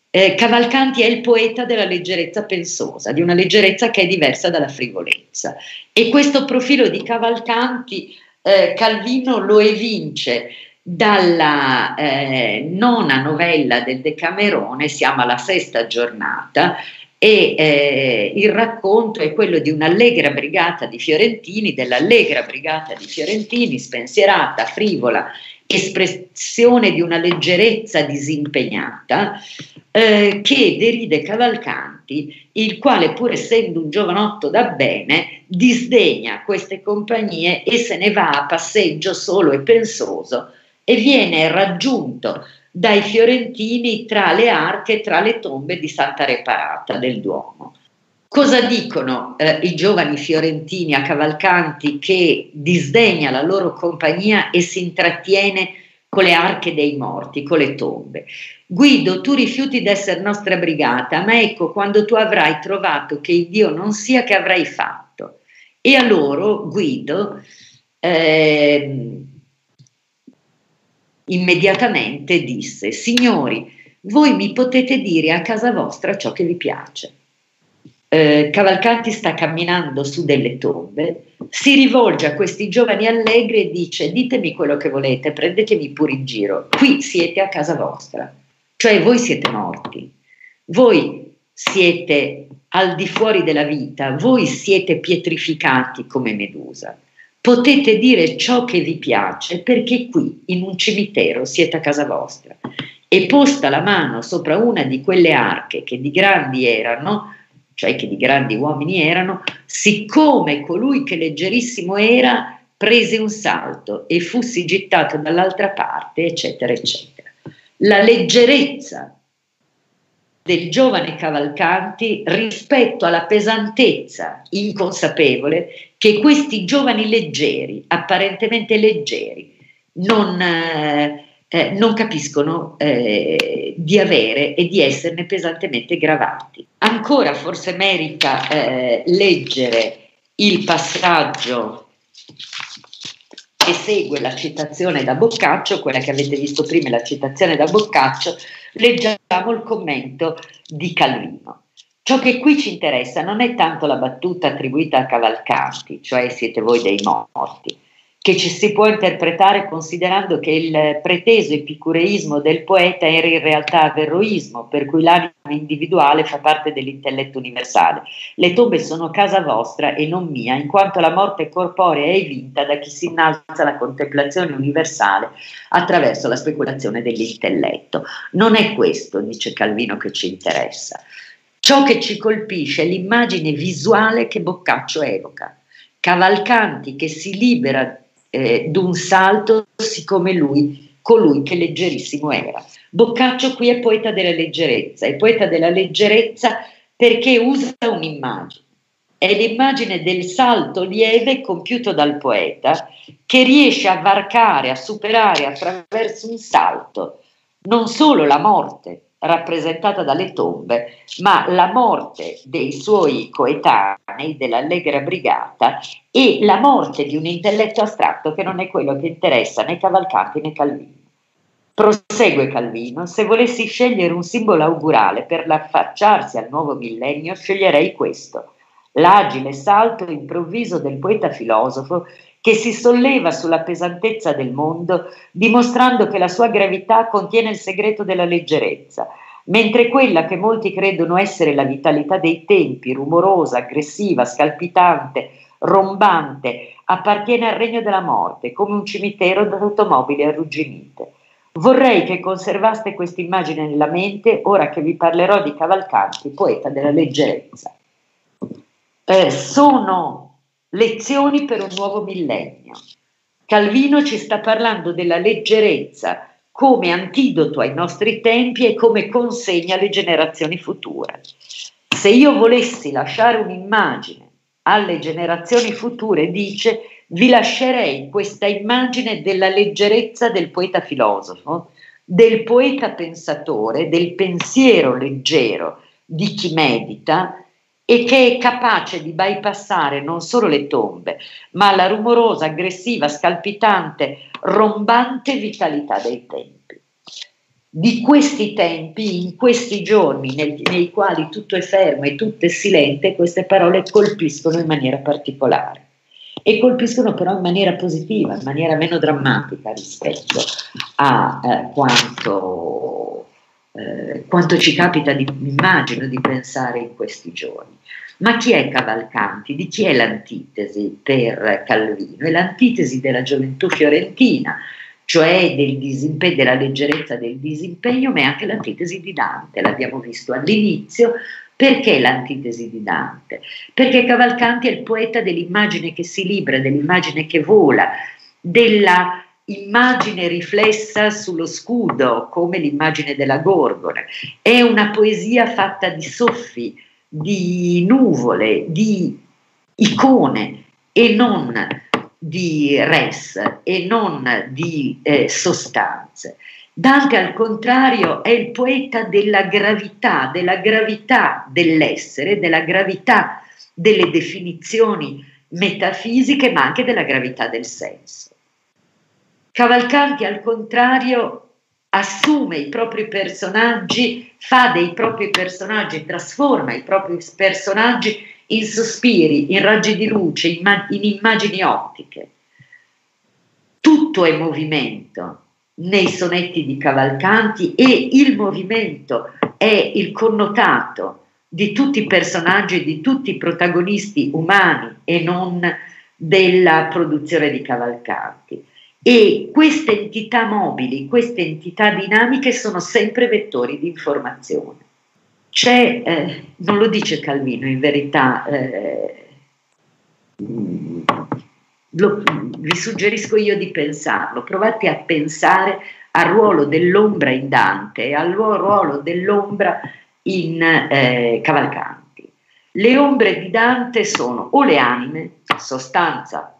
Eh, Cavalcanti è il poeta della leggerezza pensosa, di una leggerezza che è diversa dalla frivolezza. E questo profilo di Cavalcanti eh, Calvino lo evince dalla eh, nona novella del Decamerone, siamo alla sesta giornata, e eh, il racconto è quello di un'allegra brigata di fiorentini, dell'allegra brigata di fiorentini, spensierata, frivola, espressione di una leggerezza disimpegnata, eh, che deride Cavalcanti, il quale pur essendo un giovanotto da bene, disdegna queste compagnie e se ne va a passeggio solo e pensoso e viene raggiunto dai fiorentini tra le arche e tra le tombe di Santa Reparata del Duomo. Cosa dicono eh, i giovani fiorentini a Cavalcanti che disdegna la loro compagnia e si intrattiene con le arche dei morti, con le tombe? Guido, tu rifiuti d'essere nostra brigata, ma ecco quando tu avrai trovato che il Dio non sia che avrai fatto. E a loro Guido eh, immediatamente disse, signori, voi mi potete dire a casa vostra ciò che vi piace. Eh, Cavalcanti sta camminando su delle tombe, si rivolge a questi giovani allegri e dice ditemi quello che volete, prendetemi pure in giro, qui siete a casa vostra. Cioè voi siete morti, voi siete al di fuori della vita, voi siete pietrificati come Medusa. Potete dire ciò che vi piace perché qui in un cimitero siete a casa vostra. E posta la mano sopra una di quelle arche che di grandi erano, cioè che di grandi uomini erano, siccome colui che leggerissimo era prese un salto e fussi gittato dall'altra parte, eccetera, eccetera la leggerezza del giovane Cavalcanti rispetto alla pesantezza inconsapevole che questi giovani leggeri, apparentemente leggeri, non, eh, eh, non capiscono eh, di avere e di esserne pesantemente gravati. Ancora forse merita eh, leggere il passaggio che segue la citazione da Boccaccio, quella che avete visto prima, la citazione da Boccaccio, leggiamo il commento di Calvino. Ciò che qui ci interessa non è tanto la battuta attribuita a Cavalcanti, cioè siete voi dei morti, che ci si può interpretare considerando che il preteso epicureismo del poeta era in realtà averroismo, per cui l'anima individuale fa parte dell'intelletto universale. Le tombe sono casa vostra e non mia, in quanto la morte corporea è vinta da chi si innalza alla contemplazione universale attraverso la speculazione dell'intelletto. Non è questo, dice Calvino, che ci interessa. Ciò che ci colpisce è l'immagine visuale che Boccaccio evoca. Cavalcanti che si libera eh, d'un salto, siccome lui, colui che leggerissimo era. Boccaccio qui è poeta della leggerezza, è poeta della leggerezza perché usa un'immagine. È l'immagine del salto lieve compiuto dal poeta che riesce a varcare, a superare attraverso un salto non solo la morte, rappresentata dalle tombe, ma la morte dei suoi coetanei dell'Allegra Brigata e la morte di un intelletto astratto che non è quello che interessa né Cavalcanti né Calvino. Prosegue Calvino, se volessi scegliere un simbolo augurale per l'affacciarsi al nuovo millennio, sceglierei questo, l'agile salto improvviso del poeta filosofo che si solleva sulla pesantezza del mondo, dimostrando che la sua gravità contiene il segreto della leggerezza, mentre quella che molti credono essere la vitalità dei tempi, rumorosa, aggressiva, scalpitante, rombante, appartiene al regno della morte, come un cimitero d'automobili arrugginite. Vorrei che conservaste questa immagine nella mente ora che vi parlerò di Cavalcanti, poeta della leggerezza. Eh, sono Lezioni per un nuovo millennio. Calvino ci sta parlando della leggerezza come antidoto ai nostri tempi e come consegna alle generazioni future. Se io volessi lasciare un'immagine alle generazioni future, dice, vi lascerei questa immagine della leggerezza del poeta filosofo, del poeta pensatore, del pensiero leggero di chi medita, e che è capace di bypassare non solo le tombe, ma la rumorosa, aggressiva, scalpitante, rombante vitalità dei tempi. Di questi tempi, in questi giorni nei, nei quali tutto è fermo e tutto è silente, queste parole colpiscono in maniera particolare e colpiscono però in maniera positiva, in maniera meno drammatica rispetto a eh, quanto eh, quanto ci capita di, immagino, di pensare in questi giorni. Ma chi è Cavalcanti? Di chi è l'antitesi per Calvino? È l'antitesi della gioventù fiorentina, cioè del disimpegno, della leggerezza del disimpegno, ma è anche l'antitesi di Dante, l'abbiamo visto all'inizio. Perché l'antitesi di Dante? Perché Cavalcanti è il poeta dell'immagine che si libera, dell'immagine che vola, della immagine riflessa sullo scudo, come l'immagine della gorgona. È una poesia fatta di soffi, di nuvole, di icone e non di res e non di eh, sostanze. Dante al contrario è il poeta della gravità, della gravità dell'essere, della gravità delle definizioni metafisiche, ma anche della gravità del senso. Cavalcanti al contrario assume i propri personaggi, fa dei propri personaggi, trasforma i propri personaggi in sospiri, in raggi di luce, in, in immagini ottiche. Tutto è movimento nei sonetti di Cavalcanti e il movimento è il connotato di tutti i personaggi, di tutti i protagonisti umani e non della produzione di Cavalcanti. E queste entità mobili, queste entità dinamiche sono sempre vettori di informazione. C'è, eh, non lo dice Calvino, in verità, eh, lo, vi suggerisco io di pensarlo, provate a pensare al ruolo dell'ombra in Dante e al ruolo dell'ombra in eh, Cavalcanti. Le ombre di Dante sono o le anime, sostanza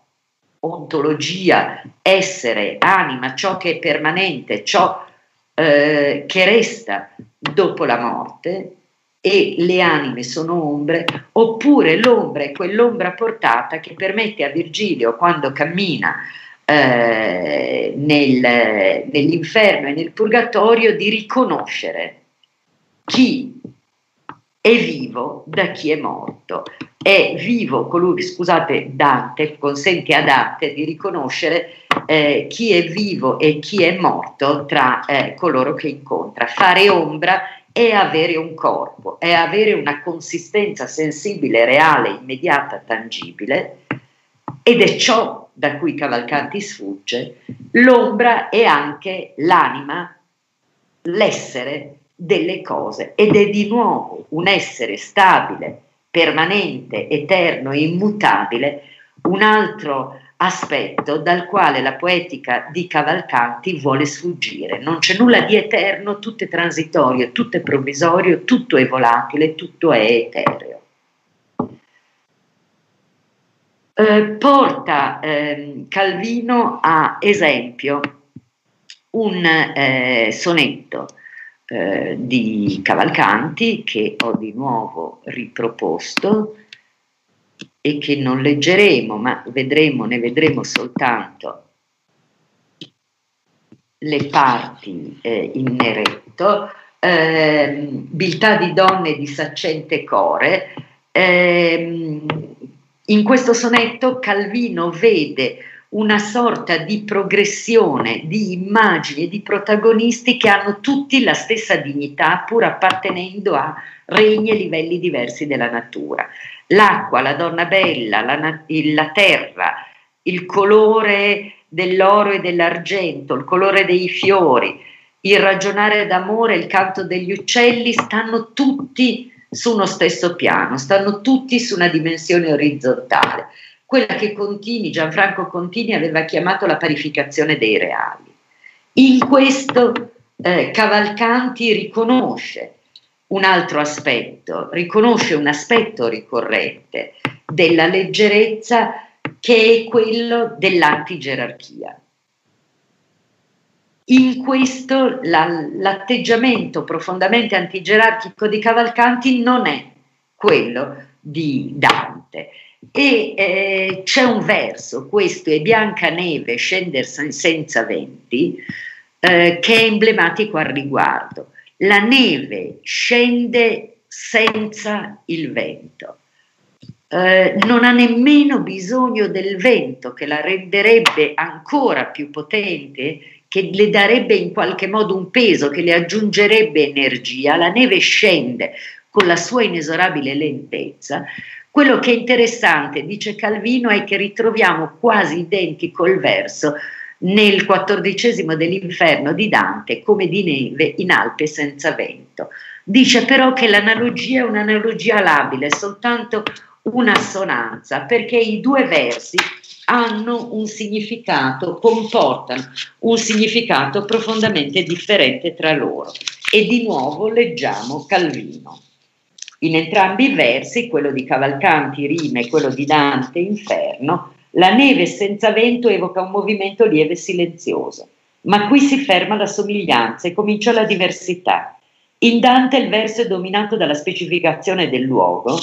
ontologia, essere, anima, ciò che è permanente, ciò eh, che resta dopo la morte e le anime sono ombre, oppure l'ombra è quell'ombra portata che permette a Virgilio quando cammina eh, nel, nell'inferno e nel purgatorio di riconoscere chi è vivo da chi è morto è vivo colui, scusate, Dante consente a Dante di riconoscere eh, chi è vivo e chi è morto tra eh, coloro che incontra. Fare ombra è avere un corpo, è avere una consistenza sensibile, reale, immediata, tangibile ed è ciò da cui Cavalcanti sfugge. L'ombra è anche l'anima, l'essere delle cose ed è di nuovo un essere stabile, permanente, eterno immutabile, un altro aspetto dal quale la poetica di Cavalcanti vuole sfuggire. Non c'è nulla di eterno, tutto è transitorio, tutto è provvisorio, tutto è volatile, tutto è etereo. Eh, porta eh, Calvino a esempio un eh, sonetto eh, di Cavalcanti che ho di nuovo riproposto e che non leggeremo, ma vedremo, ne vedremo soltanto le parti eh, in neretto, eh, Biltà di donne di saccente core. Eh, in questo sonetto Calvino vede una sorta di progressione di immagini e di protagonisti che hanno tutti la stessa dignità pur appartenendo a regni e livelli diversi della natura. L'acqua, la donna bella, la, la terra, il colore dell'oro e dell'argento, il colore dei fiori, il ragionare d'amore, il canto degli uccelli stanno tutti su uno stesso piano, stanno tutti su una dimensione orizzontale quella che Contini, Gianfranco Contini aveva chiamato la parificazione dei reali. In questo eh, Cavalcanti riconosce un altro aspetto, riconosce un aspetto ricorrente della leggerezza che è quello dell'antigerarchia. In questo la, l'atteggiamento profondamente antigerarchico di Cavalcanti non è quello di Dante e eh, c'è un verso, questo è Biancaneve scender senza venti, eh, che è emblematico al riguardo. La neve scende senza il vento. Eh, non ha nemmeno bisogno del vento che la renderebbe ancora più potente che le darebbe in qualche modo un peso, che le aggiungerebbe energia, la neve scende con la sua inesorabile lentezza, quello che è interessante, dice Calvino, è che ritroviamo quasi identico il verso nel quattordicesimo dell'inferno di Dante come di neve in Alpe senza vento. Dice però che l'analogia è un'analogia labile, soltanto un'assonanza, perché i due versi hanno un significato, comportano un significato profondamente differente tra loro. E di nuovo leggiamo Calvino. In entrambi i versi, quello di Cavalcanti, Rime e quello di Dante, Inferno, la neve senza vento evoca un movimento lieve e silenzioso, ma qui si ferma la somiglianza e comincia la diversità. In Dante il verso è dominato dalla specificazione del luogo,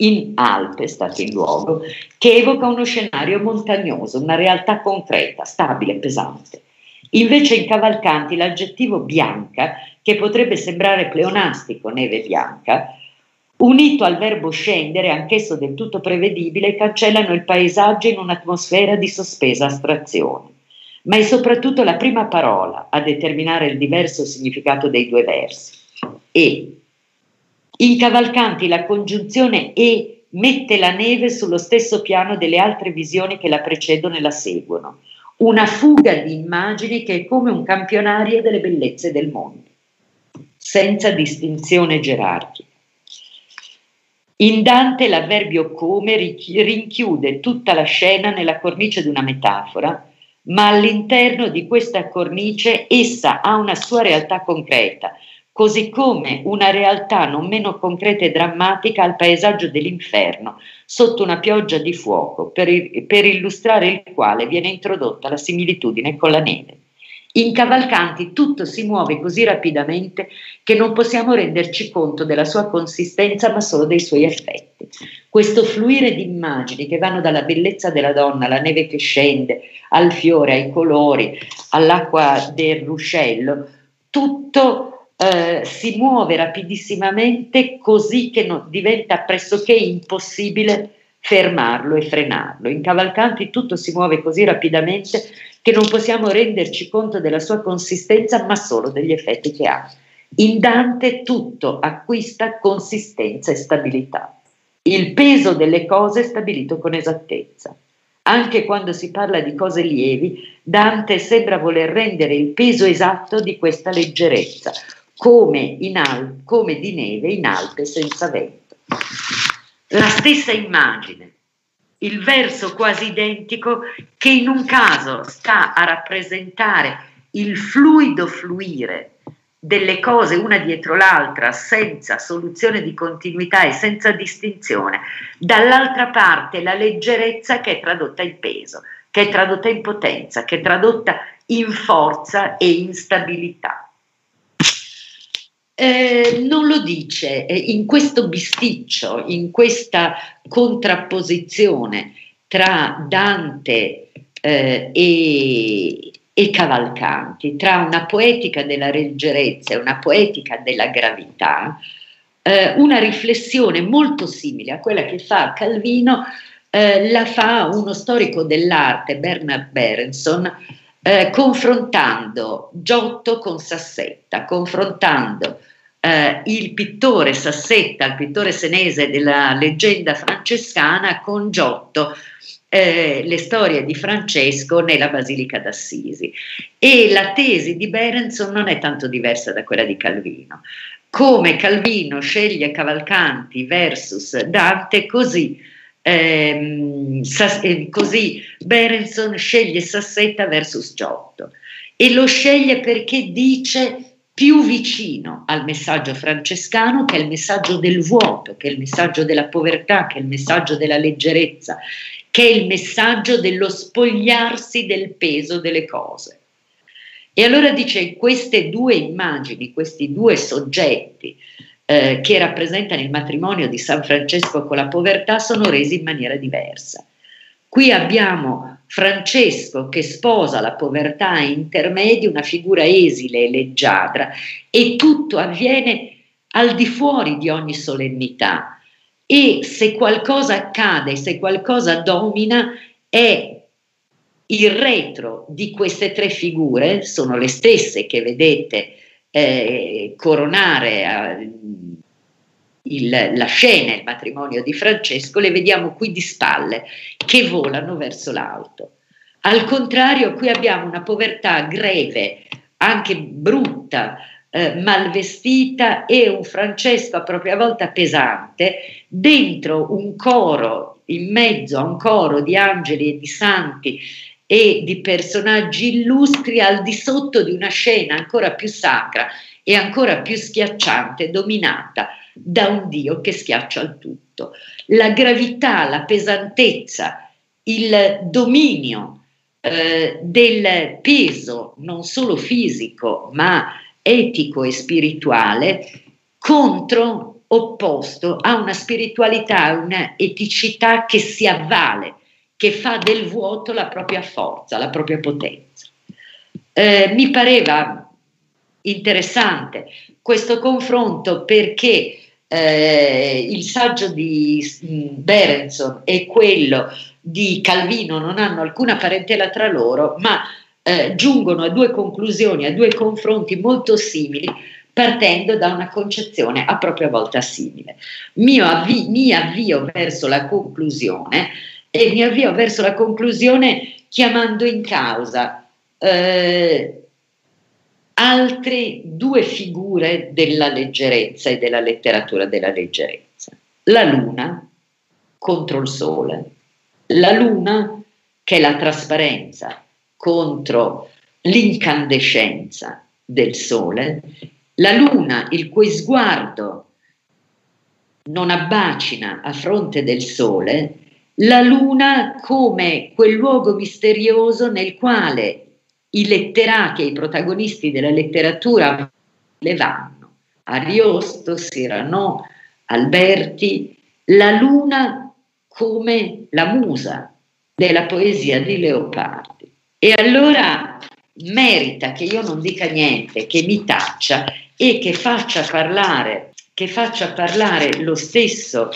in Alpe è stato il luogo, che evoca uno scenario montagnoso, una realtà concreta, stabile pesante. Invece in Cavalcanti l'aggettivo bianca, che potrebbe sembrare pleonastico, neve bianca, unito al verbo scendere, anch'esso del tutto prevedibile, cancellano il paesaggio in un'atmosfera di sospesa astrazione. Ma è soprattutto la prima parola a determinare il diverso significato dei due versi. E. In Cavalcanti la congiunzione e mette la neve sullo stesso piano delle altre visioni che la precedono e la seguono. Una fuga di immagini che è come un campionario delle bellezze del mondo, senza distinzione gerarchica. In Dante l'avverbio come rinchiude tutta la scena nella cornice di una metafora, ma all'interno di questa cornice essa ha una sua realtà concreta, così come una realtà non meno concreta e drammatica al paesaggio dell'inferno, sotto una pioggia di fuoco, per, per illustrare il quale viene introdotta la similitudine con la neve. In Cavalcanti tutto si muove così rapidamente che non possiamo renderci conto della sua consistenza ma solo dei suoi effetti. Questo fluire di immagini che vanno dalla bellezza della donna, alla neve che scende, al fiore, ai colori, all'acqua del ruscello, tutto eh, si muove rapidissimamente così che no, diventa pressoché impossibile fermarlo e frenarlo. In Cavalcanti tutto si muove così rapidamente che non possiamo renderci conto della sua consistenza, ma solo degli effetti che ha. In Dante tutto acquista consistenza e stabilità. Il peso delle cose è stabilito con esattezza. Anche quando si parla di cose lievi, Dante sembra voler rendere il peso esatto di questa leggerezza, come, Al- come di neve in Alpe senza vento. La stessa immagine, il verso quasi identico che in un caso sta a rappresentare il fluido fluire delle cose una dietro l'altra senza soluzione di continuità e senza distinzione, dall'altra parte la leggerezza che è tradotta in peso, che è tradotta in potenza, che è tradotta in forza e in stabilità. Eh, non lo dice eh, in questo bisticcio, in questa contrapposizione tra Dante eh, e, e, Cavalcanti, tra una poetica della leggerezza e una poetica della gravità, eh, una riflessione molto simile a quella che fa Calvino, eh, la fa uno storico dell'arte, Bernard Berenson, eh, confrontando Giotto con Sassetta, confrontando eh, il pittore Sassetta, il pittore senese della leggenda francescana, con Giotto, eh, le storie di Francesco nella Basilica d'Assisi. E la tesi di Berenson non è tanto diversa da quella di Calvino. Come Calvino sceglie Cavalcanti versus Dante, così, ehm, eh, così Berenson sceglie Sassetta versus Giotto. E lo sceglie perché dice più vicino al messaggio francescano che è il messaggio del vuoto, che è il messaggio della povertà, che è il messaggio della leggerezza, che è il messaggio dello spogliarsi del peso delle cose. E allora dice queste due immagini, questi due soggetti eh, che rappresentano il matrimonio di San Francesco con la povertà sono resi in maniera diversa. Qui abbiamo Francesco che sposa la povertà intermedia, una figura esile e leggiadra, e tutto avviene al di fuori di ogni solennità. E se qualcosa accade, se qualcosa domina, è il retro di queste tre figure sono le stesse che vedete eh, coronare eh, il, la scena, il matrimonio di Francesco, le vediamo qui di spalle che volano verso l'auto. Al contrario, qui abbiamo una povertà greve, anche brutta, eh, malvestita e un Francesco a propria volta pesante dentro un coro, in mezzo a un coro di angeli e di santi e di personaggi illustri al di sotto di una scena ancora più sacra e ancora più schiacciante, dominata da un Dio che schiaccia il tutto. La gravità, la pesantezza, il dominio eh, del peso non solo fisico ma etico e spirituale contro opposto a una spiritualità, a una eticità che si avvale, che fa del vuoto la propria forza, la propria potenza. Eh, mi pareva interessante questo confronto perché eh, il saggio di mm, Berenson e quello di Calvino non hanno alcuna parentela tra loro, ma eh, giungono a due conclusioni, a due confronti molto simili, partendo da una concezione a propria volta simile. Avvi- mi avvio verso la conclusione e mi avvio verso la conclusione chiamando in causa eh, altre due figure della leggerezza e della letteratura della leggerezza. La luna contro il sole, la luna che è la trasparenza contro l'incandescenza del sole, la luna il cui sguardo non abbacina a fronte del sole, la luna come quel luogo misterioso nel quale i letterati e i protagonisti della letteratura le vanno. Ariosto, Cyrano, Alberti, la luna come la musa della poesia di Leopardi. E allora merita che io non dica niente, che mi taccia e che faccia parlare, che faccia parlare lo stesso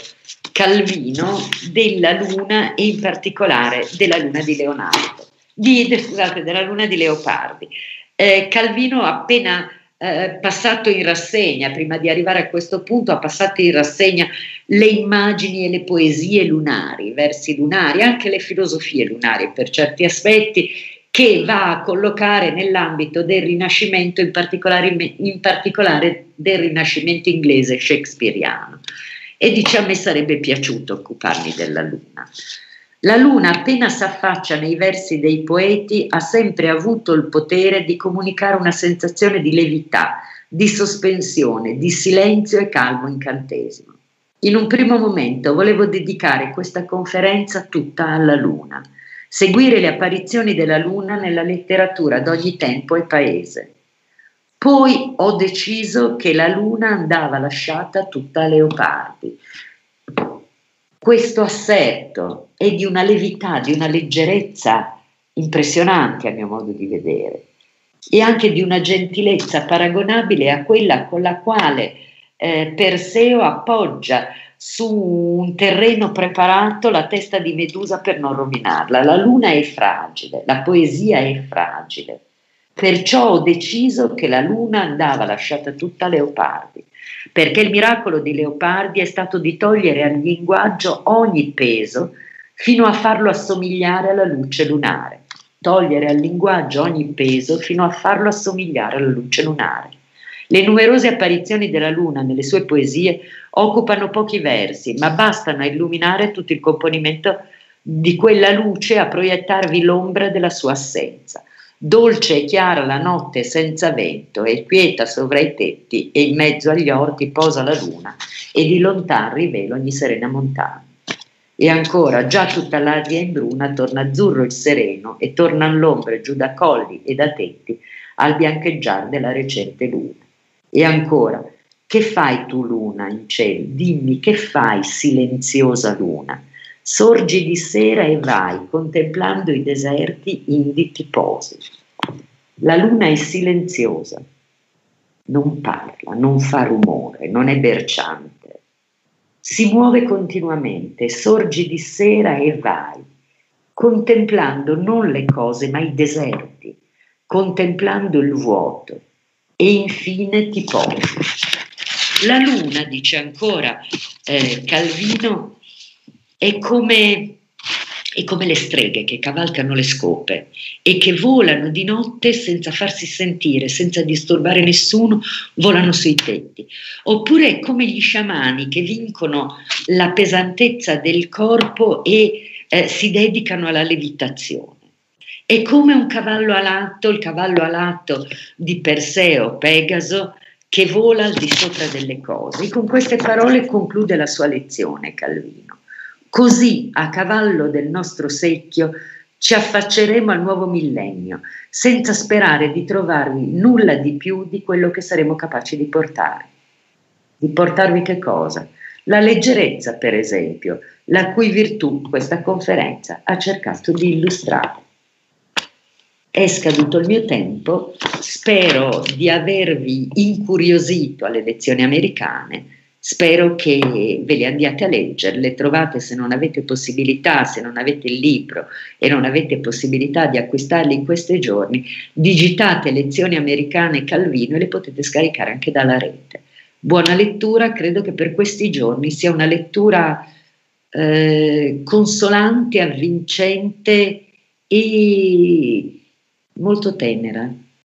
Calvino della luna e in particolare della luna di Leonardo di, scusate, della luna di Leopardi. Eh, Calvino appena eh, passato in rassegna, prima di arrivare a questo punto, ha passato in rassegna le immagini e le poesie lunari, i versi lunari, anche le filosofie lunari per certi aspetti, che va a collocare nell'ambito del Rinascimento, in particolare, in particolare del Rinascimento inglese shakespeariano. E dice a me sarebbe piaciuto occuparmi della luna. La luna, appena s'affaccia nei versi dei poeti, ha sempre avuto il potere di comunicare una sensazione di levità, di sospensione, di silenzio e calmo incantesimo. In un primo momento volevo dedicare questa conferenza tutta alla luna, seguire le apparizioni della luna nella letteratura d'ogni tempo e paese. Poi ho deciso che la luna andava lasciata tutta a Leopardi, questo assetto è di una levità, di una leggerezza impressionante a mio modo di vedere e anche di una gentilezza paragonabile a quella con la quale eh, Perseo appoggia su un terreno preparato la testa di Medusa per non rovinarla. La luna è fragile, la poesia è fragile. Perciò ho deciso che la luna andava lasciata tutta a Leopardi perché il miracolo di Leopardi è stato di togliere al linguaggio ogni peso fino a farlo assomigliare alla luce lunare. Togliere al linguaggio ogni peso fino a farlo assomigliare alla luce lunare. Le numerose apparizioni della luna nelle sue poesie occupano pochi versi, ma bastano a illuminare tutto il componimento di quella luce a proiettarvi l'ombra della sua assenza. Dolce e chiara la notte senza vento e quieta sovra i tetti e in mezzo agli orti posa la luna e di lontan rivela ogni serena montagna. E ancora, già tutta l'aria in bruna torna azzurro il sereno e tornan l'ombre giù da colli e da tetti al biancheggiar della recente luna. E ancora, che fai tu luna in cielo? Dimmi che fai silenziosa luna? Sorgi di sera e vai, contemplando i deserti indi ti posi. La luna è silenziosa, non parla, non fa rumore, non è berciante. Si muove continuamente, sorgi di sera e vai, contemplando non le cose ma i deserti, contemplando il vuoto e infine ti posi. La luna, dice ancora eh, Calvino, è come è come le streghe che cavalcano le scope e che volano di notte senza farsi sentire, senza disturbare nessuno, volano sui tetti. Oppure è come gli sciamani che vincono la pesantezza del corpo e eh, si dedicano alla levitazione. È come un cavallo alatto, il cavallo alatto di Perseo, Pegaso, che vola al di sopra delle cose. E con queste parole conclude la sua lezione Calvino. Così, a cavallo del nostro secchio, ci affacceremo al nuovo millennio, senza sperare di trovarvi nulla di più di quello che saremo capaci di portare. Di portarvi che cosa? La leggerezza, per esempio, la cui virtù questa conferenza ha cercato di illustrare. È scaduto il mio tempo, spero di avervi incuriosito alle lezioni americane Spero che ve le andiate a leggere, le trovate se non avete possibilità, se non avete il libro e non avete possibilità di acquistarli in questi giorni, digitate lezioni americane Calvino e le potete scaricare anche dalla rete. Buona lettura, credo che per questi giorni sia una lettura eh, consolante, avvincente e molto tenera.